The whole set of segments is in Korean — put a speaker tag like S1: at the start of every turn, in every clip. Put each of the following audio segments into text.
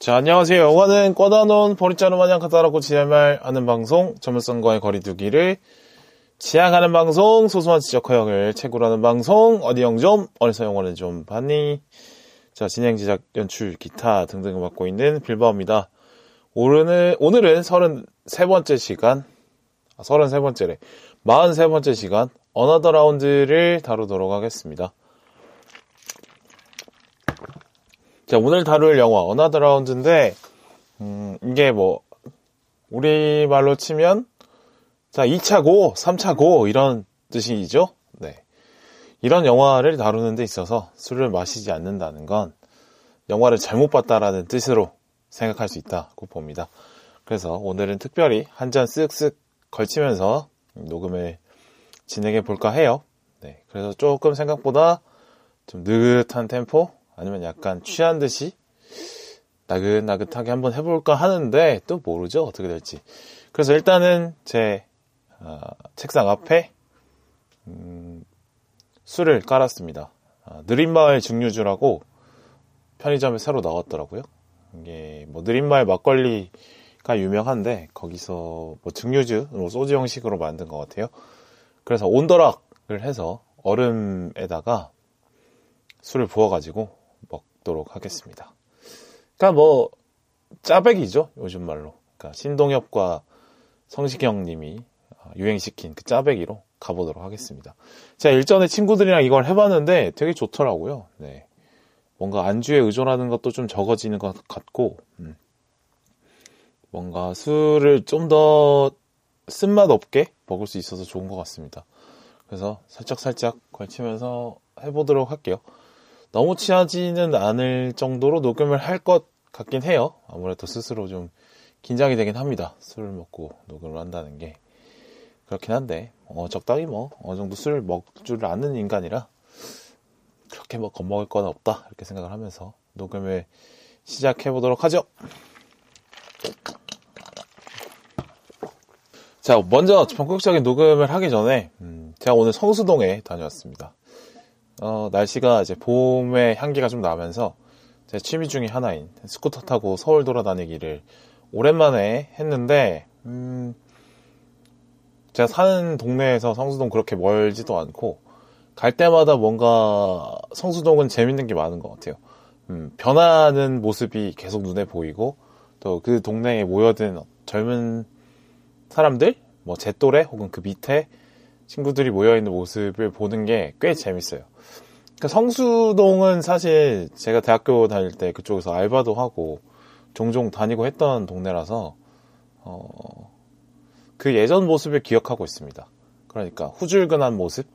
S1: 자, 안녕하세요. 영화는 꽂아놓은 보리자루 마냥 가다라고 지랄말 하는 방송, 전문성과의 거리두기를 지향하는 방송, 소소한 지적 허용을 채굴 하는 방송, 어디 영좀, 어디서 영화는 좀 봤니? 자, 진행, 제작, 연출, 기타 등등을 맡고 있는 빌바오입니다. 오늘은, 오늘은 33번째 시간, 아, 33번째래. 43번째 시간, 어나더 라운드를 다루도록 하겠습니다. 자, 오늘 다룰 영화, 어나더 라운드인데, 음, 이게 뭐, 우리말로 치면, 자, 2차 go, 3차 go, 이런 뜻이죠? 네. 이런 영화를 다루는 데 있어서 술을 마시지 않는다는 건 영화를 잘못 봤다라는 뜻으로 생각할 수 있다고 봅니다. 그래서 오늘은 특별히 한 잔 쓱쓱 걸치면서 녹음을 진행해 볼까 해요. 네. 그래서 조금 생각보다 좀 느긋한 템포, 아니면 약간 취한 듯이 나긋나긋하게 한번 해볼까 하는데 또 모르죠 어떻게 될지. 그래서 일단은 제 어, 책상 앞에 음, 술을 깔았습니다. 어, 느린마을 증류주라고 편의점에 새로 나왔더라고요. 이게 뭐 느린마을 막걸리가 유명한데 거기서 뭐 증류주 뭐 소주 형식으로 만든 것 같아요. 그래서 온더락을 해서 얼음에다가 술을 부어가지고 먹도록 하겠습니다. 그러니까 뭐 짜배기죠 요즘 말로. 그러니까 신동엽과 성시경 님이 어, 유행시킨 그 짜배기로 가보도록 하겠습니다. 제가 일전에 친구들이랑 이걸 해봤는데 되게 좋더라고요. 네. 뭔가 안주에 의존하는 것도 좀 적어지는 것 같고, 음. 뭔가 술을 좀 더 쓴맛 없게 먹을 수 있어서 좋은 것 같습니다. 그래서 살짝살짝 걸치면서 해보도록 할게요. 너무 취하지는 않을 정도로 녹음을 할 것 같긴 해요. 아무래도 스스로 좀 긴장이 되긴 합니다. 술을 먹고 녹음을 한다는 게. 그렇긴 한데, 어, 적당히 뭐, 어느 정도 술을 먹줄 아는 인간이라, 그렇게 뭐 겁먹을 건 없다. 이렇게 생각을 하면서 녹음을 시작해 보도록 하죠. 자, 먼저 본격적인 녹음을 하기 전에, 음, 제가 오늘 성수동에 다녀왔습니다. 어, 날씨가 이제 봄의 향기가 좀 나면서 제 취미 중에 하나인 스쿠터 타고 서울 돌아다니기를 오랜만에 했는데, 음, 제가 사는 동네에서 성수동 그렇게 멀지도 않고, 갈 때마다 뭔가 성수동은 재밌는 게 많은 것 같아요. 음, 변하는 모습이 계속 눈에 보이고, 또 그 동네에 모여든 젊은 사람들, 뭐 제 또래 혹은 그 밑에 친구들이 모여있는 모습을 보는 게 꽤 재밌어요. 그러니까 성수동은 사실 제가 대학교 다닐 때 그쪽에서 알바도 하고 종종 다니고 했던 동네라서 어, 그 예전 모습을 기억하고 있습니다. 그러니까 후줄근한 모습.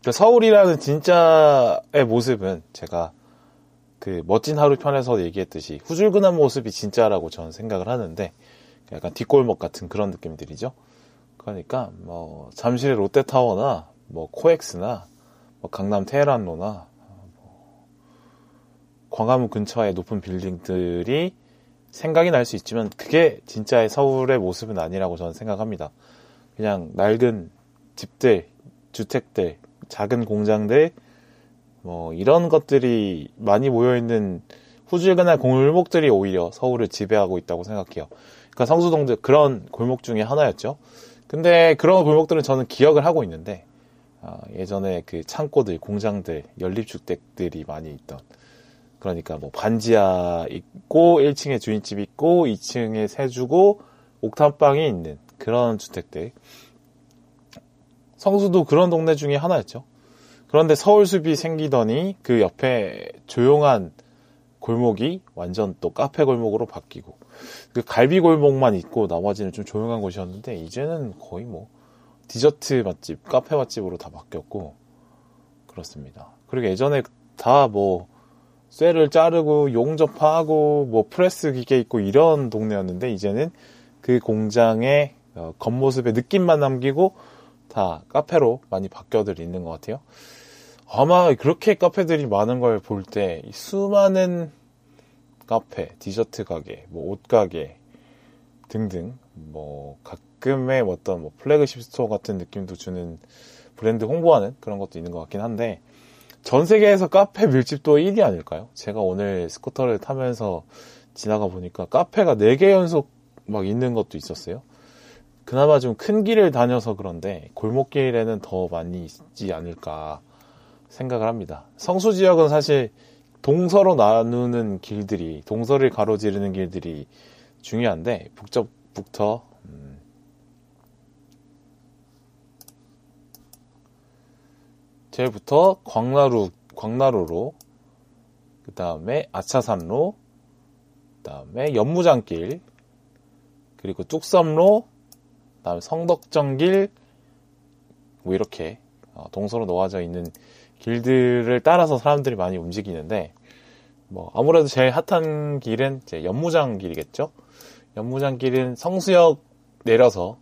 S1: 그러니까 서울이라는 진짜의 모습은 제가 그 멋진 하루 편에서 얘기했듯이 후줄근한 모습이 진짜라고 저는 생각을 하는데 약간 뒷골목 같은 그런 느낌들이죠. 그러니까 뭐 잠실의 롯데타워나 뭐 코엑스나 뭐 강남 테헤란로나 뭐 광화문 근처의 높은 빌딩들이 생각이 날 수 있지만 그게 진짜의 서울의 모습은 아니라고 저는 생각합니다. 그냥 낡은 집들, 주택들, 작은 공장들 뭐 이런 것들이 많이 모여 있는 후줄근한 골목들이 오히려 서울을 지배하고 있다고 생각해요. 그러니까 성수동도 그런 골목 중에 하나였죠. 근데 그런 골목들은 저는 기억을 하고 있는데 어, 예전에 그 창고들, 공장들, 연립주택들이 많이 있던 그러니까 뭐 반지하 있고 1층에 주인집 있고 2층에 세주고 옥탑방이 있는 그런 주택들 성수도 그런 동네 중에 하나였죠. 그런데 서울숲이 생기더니 그 옆에 조용한 골목이 완전 또 카페 골목으로 바뀌고 그 갈비 골목만 있고 나머지는 좀 조용한 곳이었는데 이제는 거의 뭐 디저트 맛집, 카페 맛집으로 다 바뀌었고 그렇습니다. 그리고 예전에 다 뭐 쇠를 자르고 용접하고 뭐 프레스 기계 있고 이런 동네였는데 이제는 그 공장의 어, 겉모습의 느낌만 남기고 다 카페로 많이 바뀌어들 있는 것 같아요. 아마 그렇게 카페들이 많은 걸 볼 때 수많은 카페, 디저트 가게, 뭐 옷 가게 등등 뭐 가끔의 어떤 뭐 플래그십 스토어 같은 느낌도 주는 브랜드 홍보하는 그런 것도 있는 것 같긴 한데 전 세계에서 카페 밀집도 1위 아닐까요? 제가 오늘 스쿠터를 타면서 지나가 보니까 카페가 4개 연속 막 있는 것도 있었어요. 그나마 좀 큰 길을 다녀서 그런데 골목길에는 더 많이 있지 않을까 생각을 합니다. 성수 지역은 사실 동서로 나누는 길들이 동서를 가로지르는 길들이 중요한데 북적북터 음, 제일부터 광나루 광나루로 그 다음에 아차산로 그 다음에 연무장길 그리고 뚝섬로 그 다음에 성덕정길 뭐 이렇게 어, 동서로 놓아져 있는 길들을 따라서 사람들이 많이 움직이는데 뭐 아무래도 제일 핫한 길은 이제 연무장 길이겠죠. 연무장 길은 성수역 내려서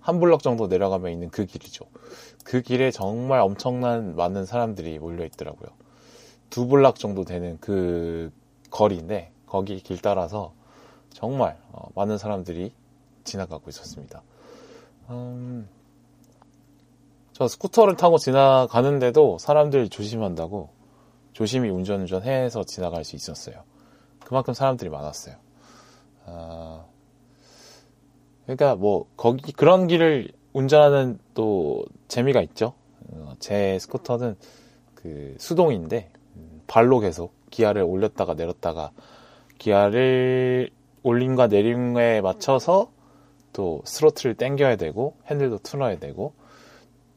S1: 한 블럭 정도 내려가면 있는 그 길이죠. 그 길에 정말 엄청난 많은 사람들이 몰려 있더라고요. 두 블럭 정도 되는 그 거리인데 거기 길 따라서 정말 어, 많은 사람들이 지나가고 있었습니다. 음, 저 스쿠터를 타고 지나가는데도 사람들 조심한다고 조심히 운전운전 해서 지나갈 수 있었어요. 그만큼 사람들이 많았어요. 아, 그러니까 뭐 거기 그런 길을 운전하는 또 재미가 있죠. 어, 제 스쿠터는 그 수동인데 음, 발로 계속 기어를 올렸다가 내렸다가 기어를 올림과 내림에 맞춰서 또 스로틀을 당겨야 되고 핸들도 틀어야 되고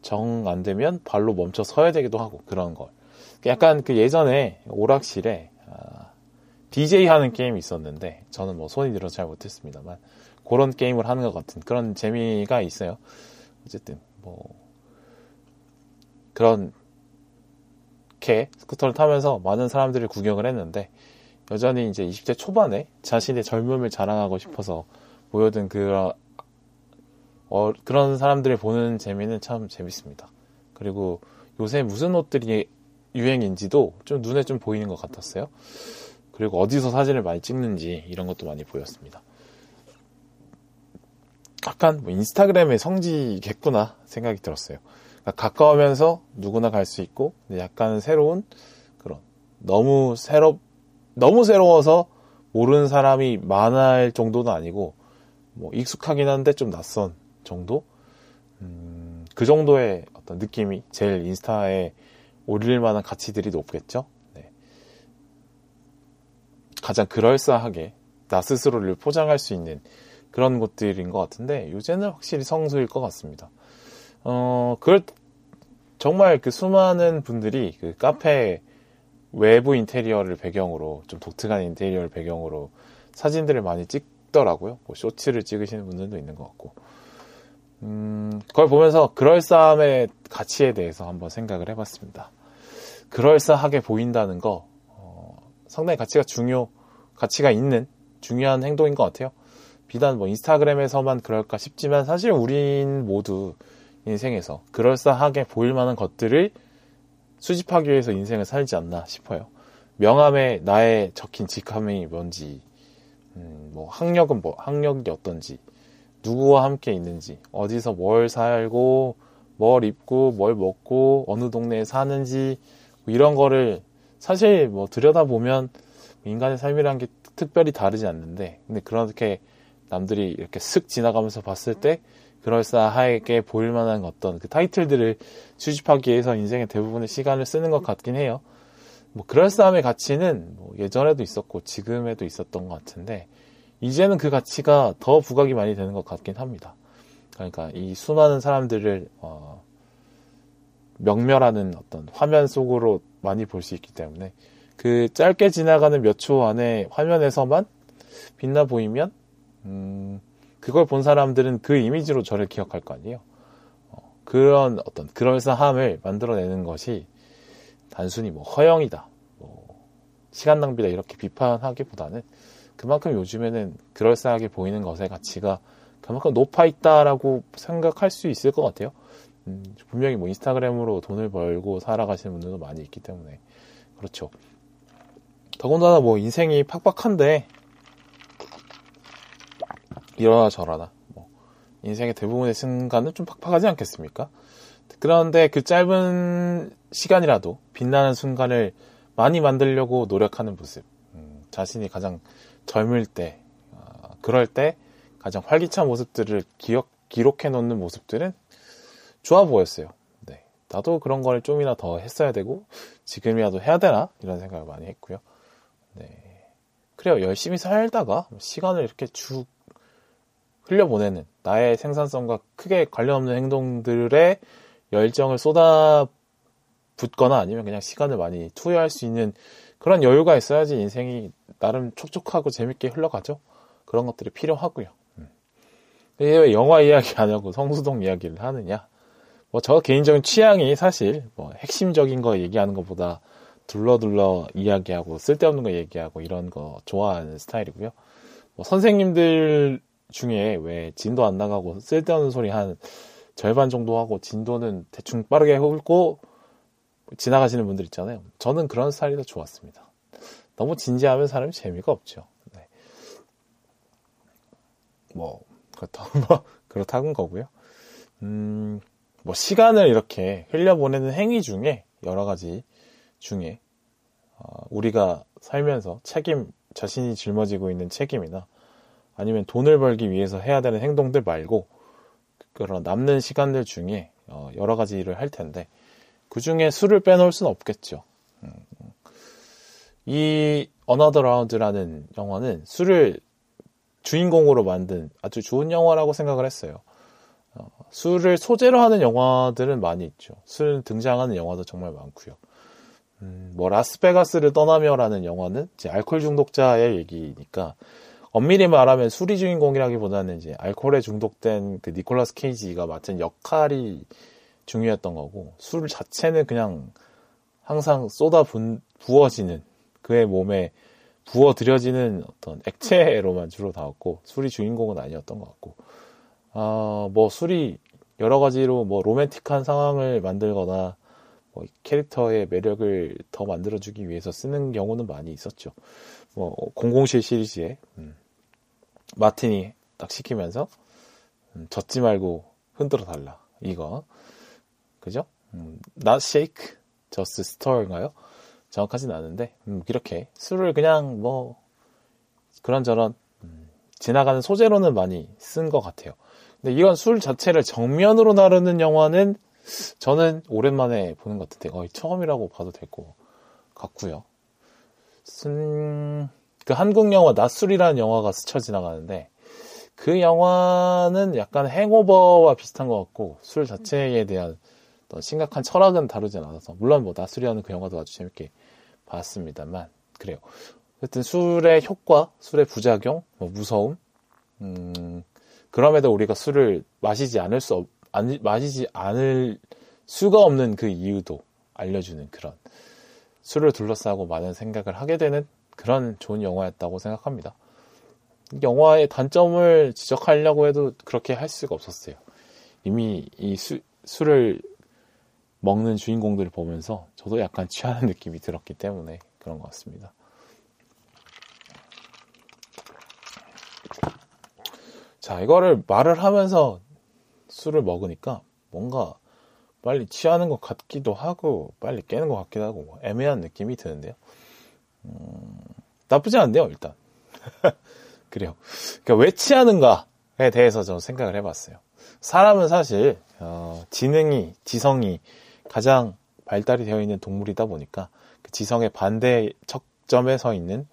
S1: 정 안 되면 발로 멈춰 서야 되기도 하고 그런 걸 약간 그 예전에 오락실에 아, DJ 하는 게임이 있었는데 저는 뭐 손이 들어서 잘 못했습니다만 그런 게임을 하는 것 같은 그런 재미가 있어요. 어쨌든 뭐 그런 게 스쿠터를 타면서 많은 사람들을 구경을 했는데 여전히 이제 20대 초반에 자신의 젊음을 자랑하고 싶어서 보여준 그런 어, 그런 사람들을 보는 재미는 참 재밌습니다. 그리고 요새 무슨 옷들이 유행인지도 좀 눈에 좀 보이는 것 같았어요. 그리고 어디서 사진을 많이 찍는지 이런 것도 많이 보였습니다. 약간 뭐 인스타그램의 성지겠구나 생각이 들었어요. 그러니까 가까우면서 누구나 갈 수 있고 약간 새로운 그런 너무 새롭 너무 새로워서 모르는 사람이 많을 정도는 아니고 뭐 익숙하긴 한데 좀 낯선 정도 음, 그 정도의 어떤 느낌이 제일 인스타에 올릴 만한 가치들이 높겠죠. 네. 가장 그럴싸하게 나 스스로를 포장할 수 있는 그런 곳들인 것 같은데 요새는 확실히 성수일 것 같습니다. 어, 그걸 정말 그 수많은 분들이 그 카페 외부 인테리어를 배경으로 좀 독특한 인테리어를 배경으로 사진들을 많이 찍더라고요. 뭐 쇼츠를 찍으시는 분들도 있는 것 같고. 음, 그걸 보면서 그럴싸함의 가치에 대해서 한번 생각을 해봤습니다. 그럴싸하게 보인다는 거 어, 상당히 가치가 중요, 가치가 있는 중요한 행동인 것 같아요. 비단 뭐 인스타그램에서만 그럴까 싶지만 사실 우린 모두 인생에서 그럴싸하게 보일 만한 것들을 수집하기 위해서 인생을 살지 않나 싶어요. 명함에 나의 적힌 직함이 뭔지, 음, 뭐 학력은 뭐 학력이 어떤지, 누구와 함께 있는지, 어디서 뭘 살고, 뭘 입고, 뭘 먹고, 어느 동네에 사는지, 뭐 이런 거를 사실 뭐 들여다보면 인간의 삶이란 게 특별히 다르지 않는데, 근데 그렇게 남들이 이렇게 슥 지나가면서 봤을 때 그럴싸하게 보일 만한 어떤 그 타이틀들을 수집하기 위해서 인생의 대부분의 시간을 쓰는 것 같긴 해요. 뭐 그럴싸함의 가치는 뭐 예전에도 있었고 지금에도 있었던 것 같은데 이제는 그 가치가 더 부각이 많이 되는 것 같긴 합니다. 그러니까 이 수많은 사람들을 어, 명멸하는 어떤 화면 속으로 많이 볼 수 있기 때문에 그 짧게 지나가는 몇 초 안에 화면에서만 빛나 보이면 음, 그걸 본 사람들은 그 이미지로 저를 기억할 거 아니에요. 어, 그런 어떤 그럴싸함을 만들어내는 것이 단순히 뭐 허영이다, 뭐 시간 낭비다 이렇게 비판하기보다는 그만큼 요즘에는 그럴싸하게 보이는 것의 가치가 그만큼 높아 있다라고 생각할 수 있을 것 같아요. 음, 분명히 뭐 인스타그램으로 돈을 벌고 살아가시는 분들도 많이 있기 때문에 그렇죠. 더군다나 뭐 인생이 팍팍한데 이러나 저러나 뭐 인생의 대부분의 순간은 좀 팍팍하지 않겠습니까? 그런데 그 짧은 시간이라도 빛나는 순간을 많이 만들려고 노력하는 모습 음, 자신이 가장 젊을 때, 어, 그럴 때 가장 활기찬 모습들을 기억, 기록해 놓는 모습들은 좋아 보였어요. 네. 나도 그런 걸 좀이나 더 했어야 되고, 지금이라도 해야 되나? 이런 생각을 많이 했고요. 네. 그래요. 열심히 살다가 시간을 이렇게 쭉 흘려보내는 나의 생산성과 크게 관련 없는 행동들의 열정을 쏟아 붓거나 아니면 그냥 시간을 많이 투여할 수 있는 그런 여유가 있어야지 인생이 나름 촉촉하고 재밌게 흘러가죠. 그런 것들이 필요하고요. 음. 왜 영화 이야기 안 하고 성수동 이야기를 하느냐? 뭐 저 개인적인 취향이 사실 뭐 핵심적인 거 얘기하는 것보다 둘러둘러 이야기하고 쓸데없는 거 얘기하고 이런 거 좋아하는 스타일이고요. 뭐 선생님들 중에 왜 진도 안 나가고 쓸데없는 소리 한 절반 정도 하고 진도는 대충 빠르게 훑고 지나가시는 분들 있잖아요. 저는 그런 스타일이 더 좋았습니다. 너무 진지하면 사람이 재미가 없죠. 네. 뭐 그렇다 뭐 그렇다는 거고요. 음, 뭐 시간을 이렇게 흘려보내는 행위 중에 여러 가지 중에 어, 우리가 살면서 책임 자신이 짊어지고 있는 책임이나 아니면 돈을 벌기 위해서 해야 되는 행동들 말고 그런 남는 시간들 중에 어, 여러 가지 일을 할 텐데 그 중에 술을 빼놓을 수는 없겠죠. 음, 음. 이 Another Round라는 영화는 술을 주인공으로 만든 아주 좋은 영화라고 생각을 했어요. 어, 술을 소재로 하는 영화들은 많이 있죠. 술 등장하는 영화도 정말 많고요. 음, 뭐 라스베가스를 떠나며라는 영화는 이제 알코올 중독자의 얘기니까 엄밀히 말하면 술이 주인공이라기보다는 이제 알코올에 중독된 그 니콜라스 케이지가 맡은 역할이 중요했던 거고 술 자체는 그냥 항상 쏟아 부어지는 그의 몸에 부어들여지는 어떤 액체로만 주로 나왔고 술이 주인공은 아니었던 것 같고 아 뭐 술이 여러 가지로 뭐 로맨틱한 상황을 만들거나 뭐 캐릭터의 매력을 더 만들어주기 위해서 쓰는 경우는 많이 있었죠. 뭐 007 시리즈에 음. 마티니 딱 시키면서 음, 젖지 말고 흔들어 달라 이거 그죠? 음, not shake, just stir인가요? 정확하진 않은데 음, 이렇게 술을 그냥 뭐 그런저런 음, 지나가는 소재로는 많이 쓴 것 같아요. 근데 이건 술 자체를 정면으로 나르는 영화는 저는 오랜만에 보는 것 같은데 거의 처음이라고 봐도 될 것 같고요. 순... 그 한국 영화 낯술이라는 영화가 스쳐 지나가는데 그 영화는 약간 행오버와 비슷한 것 같고 술 자체에 대한 심각한 철학은 다루진 않아서 물론 뭐 낯술이라는 그 영화도 아주 재밌게 봤습니다만 그래요. 어쨌든 술의 효과, 술의 부작용, 뭐 무서움, 음, 그럼에도 우리가 술을 마시지 않을 수 없, 안, 마시지 않을 수가 없는 그 이유도 알려주는 그런 술을 둘러싸고 많은 생각을 하게 되는 그런 좋은 영화였다고 생각합니다. 영화의 단점을 지적하려고 해도 그렇게 할 수가 없었어요. 이미 이 수, 술을 먹는 주인공들을 보면서 저도 약간 취하는 느낌이 들었기 때문에 그런 것 같습니다. 자, 이거를 말을 하면서 술을 먹으니까 뭔가 빨리 취하는 것 같기도 하고 빨리 깨는 것 같기도 하고 뭐 애매한 느낌이 드는데요. 음, 나쁘지 않네요, 일단. 그래요. 그러니까 왜 취하는가에 대해서 좀 생각을 해봤어요. 사람은 사실 어, 지능이, 지성이 가장 발달이 되어 있는 동물이다 보니까 그 지성의 반대 척점에 서 있는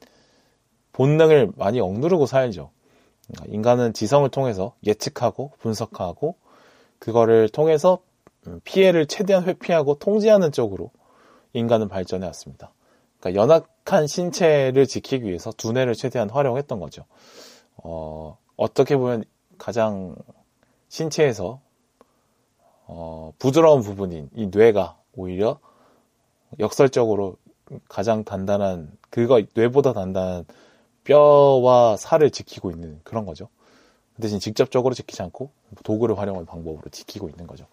S1: 본능을 많이 억누르고 살죠. 인간은 지성을 통해서 예측하고 분석하고 그거를 통해서 음, 피해를 최대한 회피하고 통제하는 쪽으로 인간은 발전해 왔습니다. 그러니까 연약한 신체를 지키기 위해서 두뇌를 최대한 활용했던 거죠. 어, 어떻게 보면 가장 신체에서 어, 부드러운 부분인 이 뇌가 오히려 역설적으로 가장 단단한 그거 뇌보다 단단한 뼈와 살을 지키고 있는 그런 거죠. 그 대신 직접적으로 지키지 않고 도구를 활용한 방법으로 지키고 있는 거죠.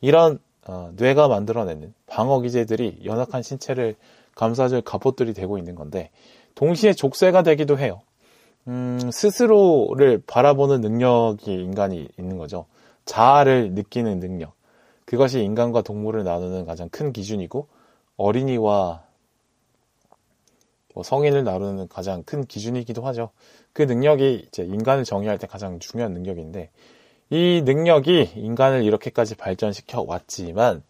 S1: 이런 어, 뇌가 만들어내는 방어 기제들이 연약한 신체를 감싸줄 갑옷들이 되고 있는 건데 동시에 족쇄가 되기도 해요. 음, 스스로를 바라보는 능력이 인간이 있는 거죠. 자아를 느끼는 능력. 그것이 인간과 동물을 나누는 가장 큰 기준이고 어린이와 뭐 성인을 나누는 가장 큰 기준이기도 하죠. 그 능력이 이제 인간을 정의할 때 가장 중요한 능력인데 이 능력이 인간을 이렇게까지 발전시켜 왔지만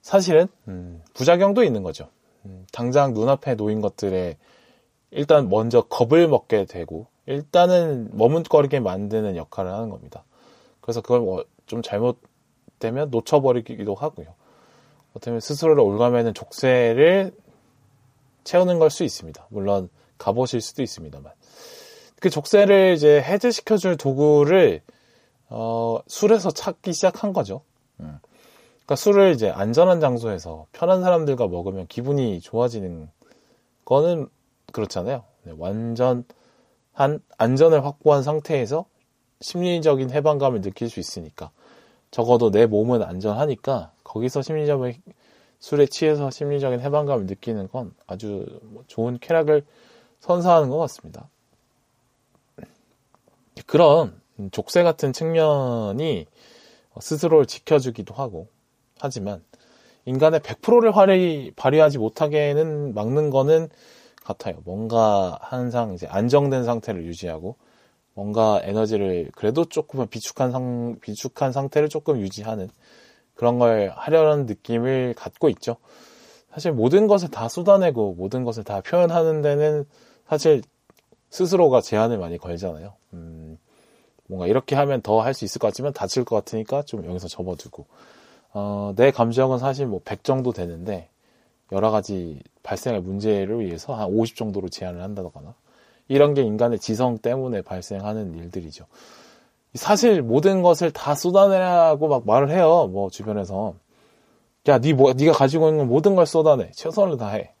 S1: 사실은 음, 부작용도 있는 거죠. 음, 당장 눈앞에 놓인 것들에 일단 먼저 겁을 먹게 되고 일단은 머뭇거리게 만드는 역할을 하는 겁니다. 그래서 그걸 뭐좀 잘못되면 놓쳐버리기도 하고요. 어떻게 스스로를 올가매는 족쇄를 채우는 걸 수 있습니다. 물론 가보실 수도 있습니다만. 그 족쇄를 이제 해제시켜줄 도구를 어, 술에서 찾기 시작한 거죠. 음. 그러니까 술을 이제 안전한 장소에서 편한 사람들과 먹으면 기분이 좋아지는 거는 그렇잖아요. 네, 완전 한 안전을 확보한 상태에서 심리적인 해방감을 느낄 수 있으니까 적어도 내 몸은 안전하니까 거기서 심리적인 술에 취해서 심리적인 해방감을 느끼는 건 아주 뭐 좋은 쾌락을 선사하는 것 같습니다. 그런 족쇄 같은 측면이 스스로를 지켜주기도 하고 하지만 인간의 100%를 발휘, 발휘하지 못하게는 막는 거는 같아요. 뭔가 항상 이제 안정된 상태를 유지하고 뭔가 에너지를 그래도 조금은 비축한 상, 비축한 상태를 조금 유지하는 그런 걸 하려는 느낌을 갖고 있죠. 사실 모든 것을 다 쏟아내고 모든 것을 다 표현하는 데는 사실 스스로가 제한을 많이 걸잖아요. 음, 뭔가 이렇게 하면 더 할 수 있을 것 같지만 다칠 것 같으니까 좀 여기서 접어두고 어, 내 감정은 사실 뭐 100 정도 되는데 여러 가지 발생할 문제를 위해서 한 50 정도로 제한을 한다거나 이런 게 인간의 지성 때문에 발생하는 일들이죠. 사실 모든 것을 다 쏟아내라고 막 말을 해요. 뭐 주변에서 야, 네 뭐, 네가 가지고 있는 모든 걸 쏟아내. 최선을 다해.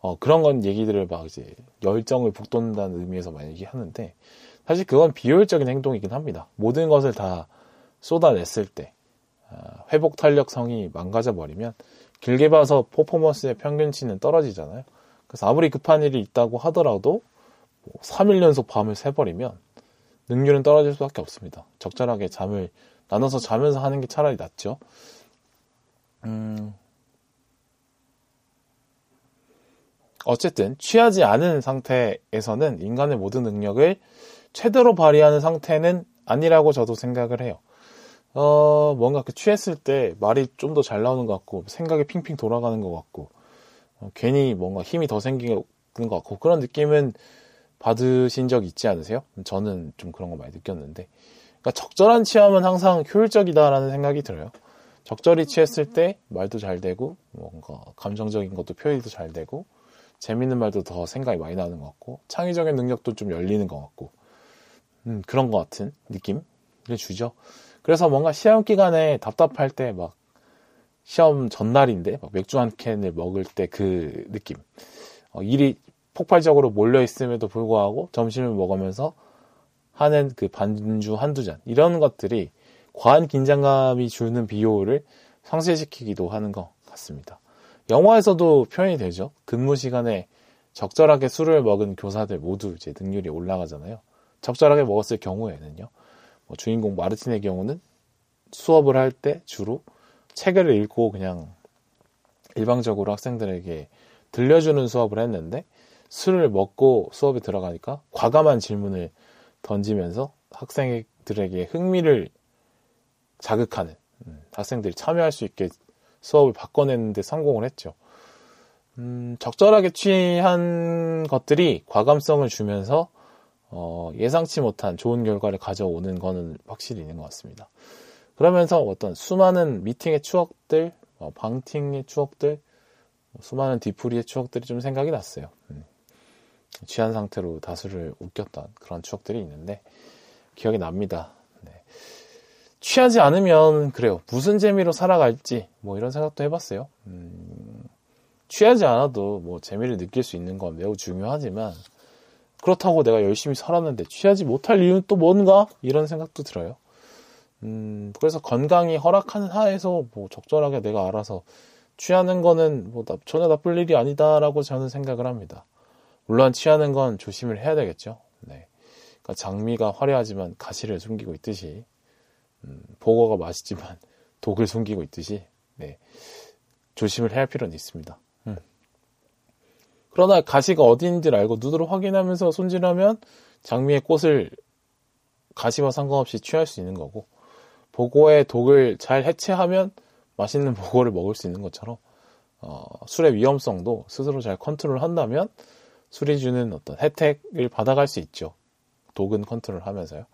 S1: 어, 그런 건 얘기들을 막 이제 열정을 북돋는다는 의미에서 많이 얘기하는데 사실 그건 비효율적인 행동이긴 합니다. 모든 것을 다 쏟아냈을 때 아, 회복 탄력성이 망가져 버리면 길게 봐서 퍼포먼스의 평균치는 떨어지잖아요. 그래서 아무리 급한 일이 있다고 하더라도 뭐 3일 연속 밤을 새버리면 능률은 떨어질 수밖에 없습니다. 적절하게 잠을 나눠서 자면서 하는 게 차라리 낫죠. 음, 어쨌든 취하지 않은 상태에서는 인간의 모든 능력을 최대로 발휘하는 상태는 아니라고 저도 생각을 해요. 어, 뭔가 그 취했을 때 말이 좀 더 잘 나오는 것 같고, 생각이 핑핑 돌아가는 것 같고, 어, 괜히 뭔가 힘이 더 생기는 것 같고, 그런 느낌은 받으신 적 있지 않으세요? 저는 좀 그런 거 많이 느꼈는데. 그러니까 적절한 취함은 항상 효율적이다라는 생각이 들어요. 적절히 취했을 때 말도 잘 되고, 뭔가 감정적인 것도 표현도 잘 되고, 재밌는 말도 더 생각이 많이 나는 것 같고, 창의적인 능력도 좀 열리는 것 같고, 음, 그런 것 같은 느낌을 주죠. 그래서 뭔가 시험 기간에 답답할 때 막 시험 전날인데 막 맥주 한 캔을 먹을 때 그 느낌. 어, 일이 폭발적으로 몰려 있음에도 불구하고 점심을 먹으면서 하는 그 반주 한두 잔 이런 것들이 과한 긴장감이 주는 비효를 상쇄시키기도 하는 것 같습니다. 영화에서도 표현이 되죠. 근무 시간에 적절하게 술을 먹은 교사들 모두 이제 능률이 올라가잖아요. 적절하게 먹었을 경우에는요. 뭐 주인공 마르틴의 경우는 수업을 할 때 주로 책을 읽고 그냥 일방적으로 학생들에게 들려주는 수업을 했는데 술을 먹고 수업에 들어가니까 과감한 질문을 던지면서 학생들에게 흥미를 자극하는 음, 학생들이 참여할 수 있게 수업을 바꿔내는데 성공을 했죠. 음, 적절하게 취한 것들이 과감성을 주면서 어, 예상치 못한 좋은 결과를 가져오는 거는 확실히 있는 것 같습니다. 그러면서 어떤 수많은 미팅의 추억들, 어, 방팅의 추억들, 수많은 뒤풀이의 추억들이 좀 생각이 났어요. 음. 취한 상태로 다수를 웃겼던 그런 추억들이 있는데 기억이 납니다. 네. 취하지 않으면 그래요. 무슨 재미로 살아갈지 뭐 이런 생각도 해봤어요. 음, 취하지 않아도 뭐 재미를 느낄 수 있는 건 매우 중요하지만 그렇다고 내가 열심히 살았는데 취하지 못할 이유는 또 뭔가? 이런 생각도 들어요. 음, 그래서 건강이 허락하는 하에서 뭐 적절하게 내가 알아서 취하는 거는 뭐 전혀 나쁠 일이 아니다라고 저는 생각을 합니다. 물론 취하는 건 조심을 해야 되겠죠. 네. 그러니까 장미가 화려하지만 가시를 숨기고 있듯이 음, 보거가 맛있지만 독을 숨기고 있듯이 네. 조심을 해야 할 필요는 있습니다. 음. 그러나 가시가 어디인지를 알고 눈으로 확인하면서 손질하면 장미의 꽃을 가시와 상관없이 취할 수 있는 거고 보고의 독을 잘 해체하면 맛있는 보고를 먹을 수 있는 것처럼 어, 술의 위험성도 스스로 잘 컨트롤 한다면 술이 주는 어떤 혜택을 받아갈 수 있죠. 독은 컨트롤 하면서요.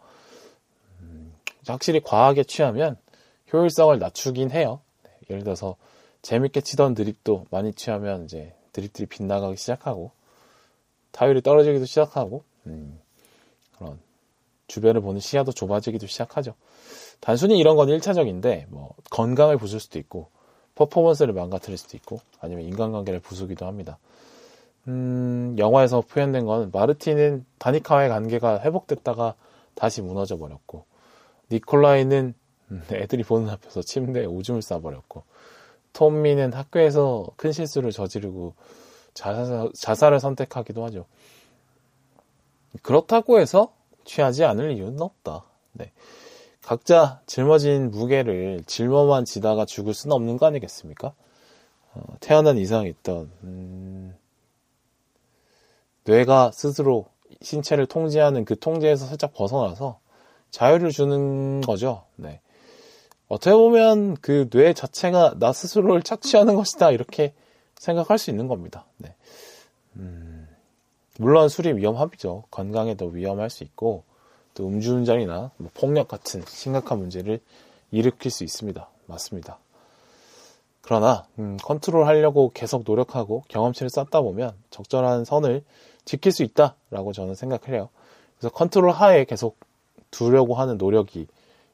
S1: 음, 확실히 과하게 취하면 효율성을 낮추긴 해요. 네, 예를 들어서 재밌게 치던 드립도 많이 취하면 이제 드립들이 빗나가기 시작하고 타율이 떨어지기도 시작하고 음, 그런 주변을 보는 시야도 좁아지기도 시작하죠. 단순히 이런 건 1차적인데 뭐 건강을 부술 수도 있고 퍼포먼스를 망가뜨릴 수도 있고 아니면 인간관계를 부수기도 합니다. 음, 영화에서 표현된 건 마르틴은 다니카와의 관계가 회복됐다가 다시 무너져 버렸고 니콜라이는 애들이 보는 앞에서 침대에 오줌을 싸버렸고 톰미는 학교에서 큰 실수를 저지르고 자살, 자살을 선택하기도 하죠. 그렇다고 해서 취하지 않을 이유는 없다. 네. 각자 짊어진 무게를 짊어만 지다가 죽을 수는 없는 거 아니겠습니까? 어, 태어난 이상 있던 음, 뇌가 스스로 신체를 통제하는 그 통제에서 살짝 벗어나서 자유를 주는 거죠. 네. 어떻게 보면 그 뇌 자체가 나 스스로를 착취하는 것이다 이렇게 생각할 수 있는 겁니다. 네. 음, 물론 술이 위험하죠. 건강에도 위험할 수 있고 또 음주운전이나 뭐 폭력 같은 심각한 문제를 일으킬 수 있습니다. 맞습니다. 그러나 음, 컨트롤하려고 계속 노력하고 경험치를 쌓다 보면 적절한 선을 지킬 수 있다라고 저는 생각을 해요. 그래서 컨트롤 하에 계속 두려고 하는 노력이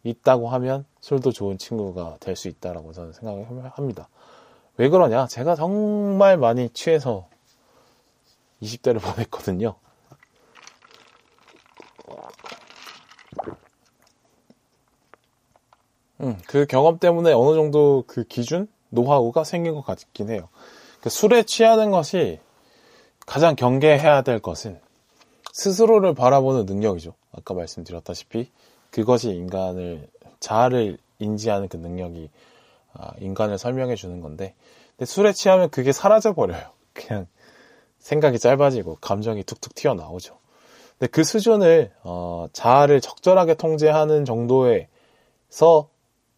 S1: 있다고 하면 술도 좋은 친구가 될 수 있다라고 저는 생각을 합니다. 왜 그러냐? 제가 정말 많이 취해서 20대를 보냈거든요. 음, 그 경험 때문에 어느 정도 그 기준, 노하우가 생긴 것 같긴 해요. 그 술에 취하는 것이 가장 경계해야 될 것은 스스로를 바라보는 능력이죠. 아까 말씀드렸다시피 그것이 인간을 자아를 인지하는 그 능력이 아, 인간을 설명해 주는 건데 근데 술에 취하면 그게 사라져 버려요. 그냥 생각이 짧아지고 감정이 툭툭 튀어나오죠. 근데 그 수준을 어, 자아를 적절하게 통제하는 정도에서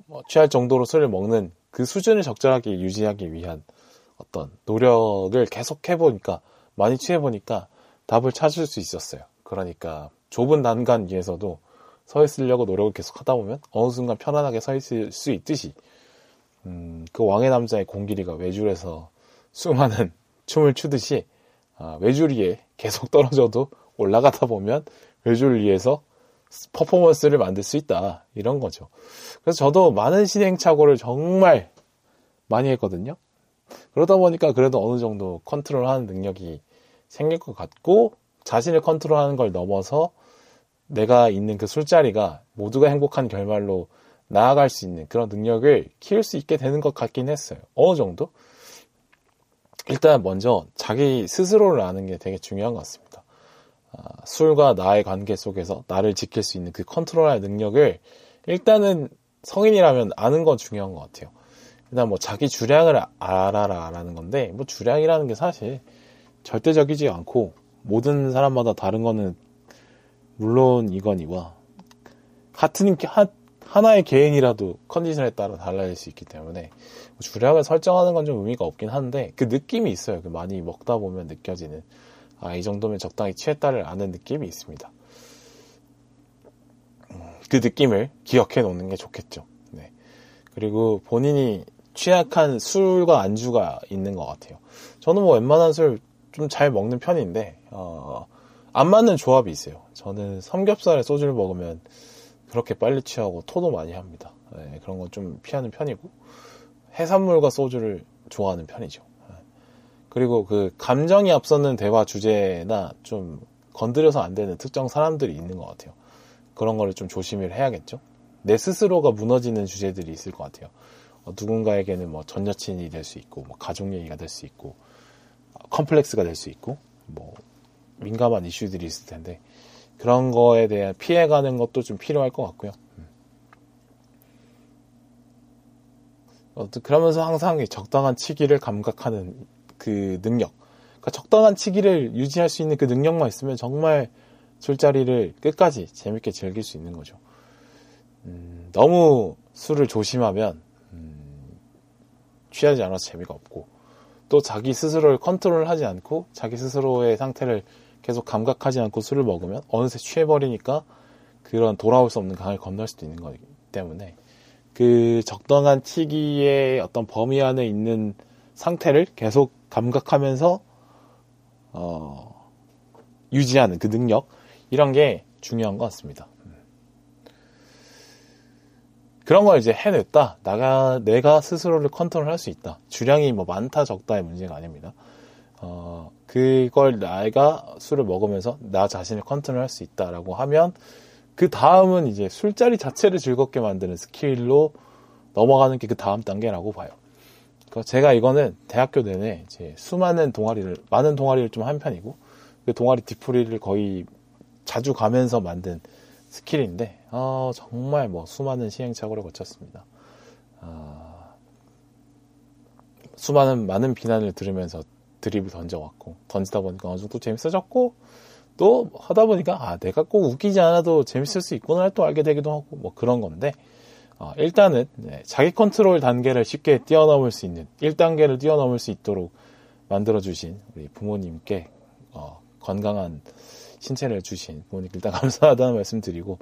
S1: 뭐 취할 정도로 술을 먹는 그 수준을 적절하게 유지하기 위한 어떤 노력을 계속 해보니까 많이 취해보니까 답을 찾을 수 있었어요. 그러니까 좁은 난간 위에서도 서 있으려고 노력을 계속 하다 보면 어느 순간 편안하게 서 있을 수 있듯이 음, 그 왕의 남자의 공길이가 외줄에서 수많은 춤을 추듯이 아, 외줄 위에 계속 떨어져도 올라가다 보면 외줄 위에서 퍼포먼스를 만들 수 있다 이런 거죠. 그래서 저도 많은 시행착오를 정말 많이 했거든요. 그러다 보니까 그래도 어느 정도 컨트롤하는 능력이 생길 것 같고 자신을 컨트롤하는 걸 넘어서 내가 있는 그 술자리가 모두가 행복한 결말로 나아갈 수 있는 그런 능력을 키울 수 있게 되는 것 같긴 했어요. 어느 정도? 일단 먼저 자기 스스로를 아는 게 되게 중요한 것 같습니다. 아, 술과 나의 관계 속에서 나를 지킬 수 있는 그 컨트롤할 능력을 일단은 성인이라면 아는 건 중요한 것 같아요. 일단 뭐 자기 주량을 알아라라는 건데 뭐 주량이라는 게 사실 절대적이지 않고 모든 사람마다 다른 거는 물론 이거니와 같은 하, 하나의 개인이라도 컨디션에 따라 달라질 수 있기 때문에 주량을 설정하는 건 좀 의미가 없긴 한데 그 느낌이 있어요. 그 많이 먹다 보면 느껴지는 아 이 정도면 적당히 취했다를 아는 느낌이 있습니다. 그 느낌을 기억해 놓는 게 좋겠죠. 네. 그리고 본인이 취약한 술과 안주가 있는 것 같아요. 저는 뭐 웬만한 술 좀 잘 먹는 편인데 어, 안 맞는 조합이 있어요. 저는 삼겹살에 소주를 먹으면 그렇게 빨리 취하고 토도 많이 합니다. 네, 그런 건 좀 피하는 편이고 해산물과 소주를 좋아하는 편이죠. 네. 그리고 그 감정이 앞서는 대화 주제나 좀 건드려서 안 되는 특정 사람들이 있는 것 같아요. 그런 거를 좀 조심을 해야겠죠. 내 스스로가 무너지는 주제들이 있을 것 같아요. 어, 누군가에게는 뭐 전 여친이 될 수 있고, 뭐 가족 얘기가 될 수 있고, 컴플렉스가 될 수 있고, 뭐 민감한 이슈들이 있을 텐데 그런 거에 대한 피해가는 것도 좀 필요할 것 같고요. 어, 그러면서 항상 적당한 치기를 감각하는 그 능력. 그러니까 적당한 치기를 유지할 수 있는 그 능력만 있으면 정말 술자리를 끝까지 재밌게 즐길 수 있는 거죠. 음, 너무 술을 조심하면 음, 취하지 않아서 재미가 없고 또 자기 스스로를 컨트롤하지 않고 자기 스스로의 상태를 계속 감각하지 않고 술을 먹으면 어느새 취해버리니까 그런 돌아올 수 없는 강을 건널 수도 있는 거기 때문에 그 적당한 치기의 어떤 범위 안에 있는 상태를 계속 감각하면서 어, 유지하는 그 능력 이런 게 중요한 것 같습니다. 그런 걸 이제 해냈다. 나가 내가 스스로를 컨트롤 할 수 있다. 주량이 뭐 많다 적다의 문제가 아닙니다. 어, 그걸 내가 술을 먹으면서 나 자신을 컨트롤 할 수 있다라고 하면 그 다음은 이제 술자리 자체를 즐겁게 만드는 스킬로 넘어가는 게 그 다음 단계라고 봐요. 제가 이거는 대학교 내내 이제 수많은 동아리를 많은 동아리를 좀 한 편이고 그 동아리 뒤풀이를 거의 자주 가면서 만든 스킬인데 어, 정말 뭐 수많은 시행착오를 거쳤습니다. 어, 수많은 많은 비난을 들으면서 드립을 던져왔고 던지다 보니까 어느 정도 재밌어졌고 또 하다 보니까 아 내가 꼭 웃기지 않아도 재밌을 수 있구나 또 알게 되기도 하고 뭐 그런 건데 어, 일단은 네, 자기 컨트롤 단계를 쉽게 뛰어넘을 수 있는 1단계를 뛰어넘을 수 있도록 만들어주신 우리 부모님께 어, 건강한 신체를 주신 부모님께 일단 감사하다는 말씀 드리고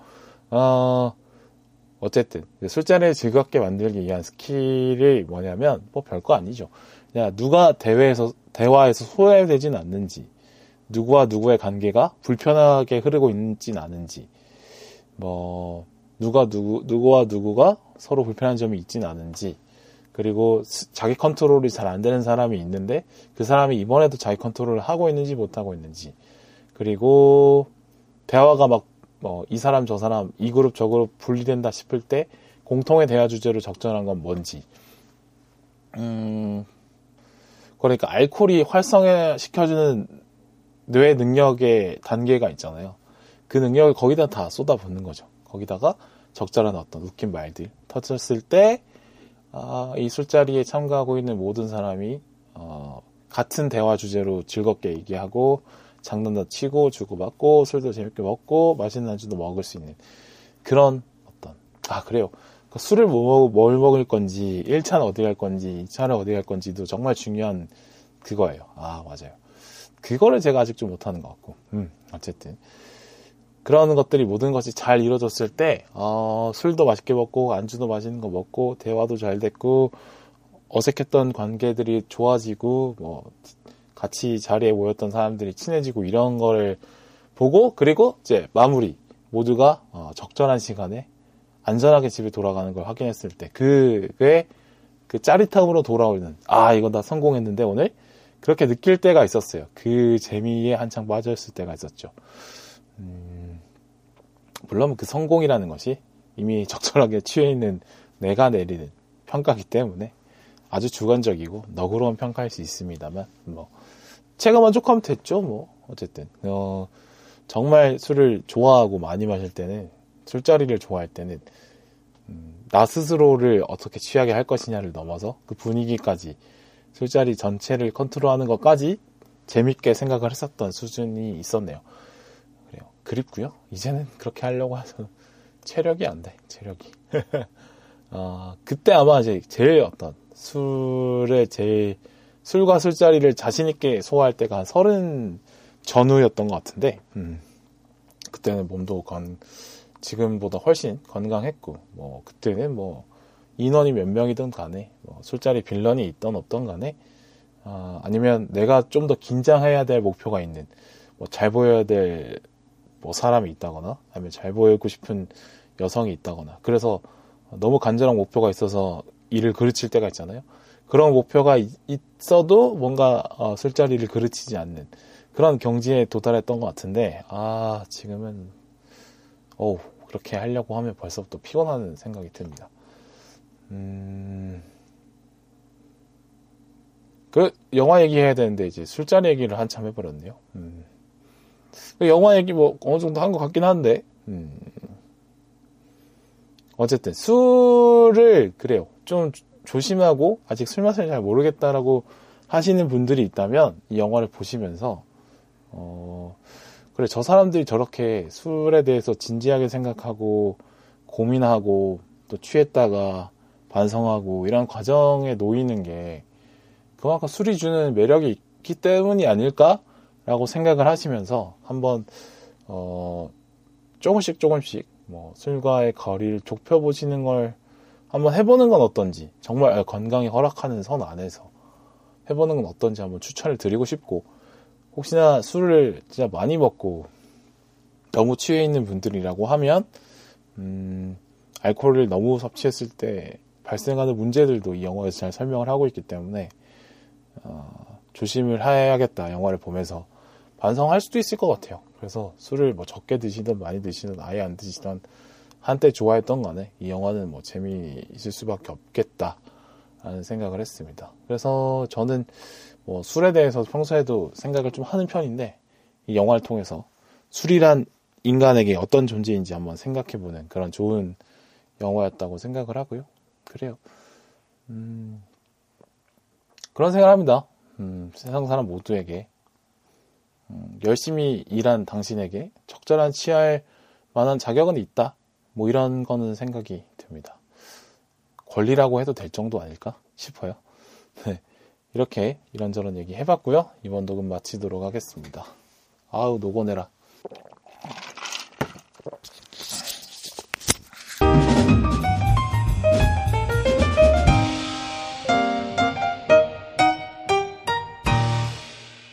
S1: 어, 어쨌든 술자리를 즐겁게 만들기 위한 스킬이 뭐냐면 뭐 별거 아니죠. 그냥 누가 대회에서 대화에서 소외되진 않는지 누구와 누구의 관계가 불편하게 흐르고 있진 않은지 뭐 누가 누구 누구와 누구가 서로 불편한 점이 있진 않은지 그리고 자기 컨트롤이 잘 안 되는 사람이 있는데 그 사람이 이번에도 자기 컨트롤을 하고 있는지 못 하고 있는지 그리고 대화가 막 뭐 이 사람 저 사람 이 그룹 저 그룹 분리된다 싶을 때 공통의 대화 주제로 적절한 건 뭔지 음 그러니까 알코올이 활성화 시켜주는 뇌 능력의 단계가 있잖아요. 그 능력을 거기다 다 쏟아붓는 거죠. 거기다가 적절한 어떤 웃긴 말들 터졌을 때, 아, 이 술자리에 참가하고 있는 모든 사람이, 어, 같은 대화 주제로 즐겁게 얘기하고, 장난도 치고, 주고받고, 술도 재밌게 먹고, 맛있는 안주도 먹을 수 있는 그런 어떤, 아, 그래요. 그 술을 뭐, 뭘 먹을 건지, 1차는 어디 갈 건지, 2차는 어디 갈 건지도 정말 중요한 그거예요. 아, 맞아요. 그거를 제가 아직 좀 못하는 것 같고, 음, 어쨌든. 그런 것들이 모든 것이 잘 이루어졌을 때, 어, 술도 맛있게 먹고, 안주도 맛있는 거 먹고, 대화도 잘 됐고, 어색했던 관계들이 좋아지고, 뭐, 같이 자리에 모였던 사람들이 친해지고, 이런 거를 보고, 그리고 이제 마무리. 모두가 어, 적절한 시간에 안전하게 집에 돌아가는 걸 확인했을 때, 그게 그 짜릿함으로 돌아오는, 아, 이거 나 성공했는데, 오늘? 그렇게 느낄 때가 있었어요. 그 재미에 한창 빠져있을 때가 있었죠. 음, 물론 그 성공이라는 것이 이미 적절하게 취해 있는 내가 내리는 평가기 때문에 아주 주관적이고 너그러운 평가일 수 있습니다만 뭐 제가 만족하면 됐죠 뭐 어쨌든 어, 정말 술을 좋아하고 많이 마실 때는 술자리를 좋아할 때는 음, 나 스스로를 어떻게 취하게 할 것이냐를 넘어서 그 분위기까지 술자리 전체를 컨트롤하는 것까지 재밌게 생각을 했었던 수준이 있었네요. 그래요. 그립고요. 이제는 그렇게 하려고 해서 체력이 안 돼. 체력이. 어, 그때 아마 이제 제일 어떤 술에 제일 술과 술자리를 자신 있게 소화할 때가 한 서른 전후였던 것 같은데, 음, 그때는 몸도 건 지금보다 훨씬 건강했고, 뭐 그때는 뭐 인원이 몇 명이든 간에 뭐 술자리 빌런이 있던 없던 간에 아, 아니면 내가 좀 더 긴장해야 될 목표가 있는 뭐 잘 보여야 될 뭐 사람이 있다거나 아니면 잘 보이고 싶은 여성이 있다거나 그래서 너무 간절한 목표가 있어서 일을 그르칠 때가 있잖아요. 그런 목표가 있어도 뭔가 어, 술자리를 그르치지 않는 그런 경지에 도달했던 것 같은데 아 지금은 어우 그렇게 하려고 하면 벌써부터 피곤하는 생각이 듭니다. 음, 그 영화 얘기해야 되는데 이제 술자리 얘기를 한참 해버렸네요. 음. 그 영화 얘기 뭐 어느 정도 한 것 같긴 한데 음. 어쨌든 술을 그래요. 좀 조심하고 아직 술 맛을 잘 모르겠다라고 하시는 분들이 있다면 이 영화를 보시면서 어 그래 저 사람들이 저렇게 술에 대해서 진지하게 생각하고 고민하고 또 취했다가 반성하고 이런 과정에 놓이는 게 그만큼 술이 주는 매력이 있기 때문이 아닐까라고 생각을 하시면서 한번 어 조금씩 조금씩 뭐 술과의 거리를 좁혀 보시는 걸 한번 해보는 건 어떤지 정말 건강이 허락하는 선 안에서 해보는 건 어떤지 한번 추천을 드리고 싶고 혹시나 술을 진짜 많이 먹고 너무 취해 있는 분들이라고 하면 음, 알코올을 너무 섭취했을 때 발생하는 문제들도 이 영화에서 잘 설명을 하고 있기 때문에 어, 조심을 해야겠다 영화를 보면서 반성할 수도 있을 것 같아요. 그래서 술을 뭐 적게 드시든 많이 드시든 아예 안 드시든 한때 좋아했던 간에 이 영화는 뭐 재미있을 수밖에 없겠다. 라는 생각을 했습니다. 그래서 저는 뭐 술에 대해서 평소에도 생각을 좀 하는 편인데 이 영화를 통해서 술이란 인간에게 어떤 존재인지 한번 생각해보는 그런 좋은 영화였다고 생각을 하고요. 그래요. 음, 그런 생각을 합니다. 음, 세상 사람 모두에게 음, 열심히 일한 당신에게 적절한 취할 만한 자격은 있다. 뭐 이런 거는 생각이 듭니다. 권리라고 해도 될 정도 아닐까 싶어요. 네. 이렇게 이런저런 얘기 해봤고요. 이번 녹음 마치도록 하겠습니다. 아우, 녹어내라.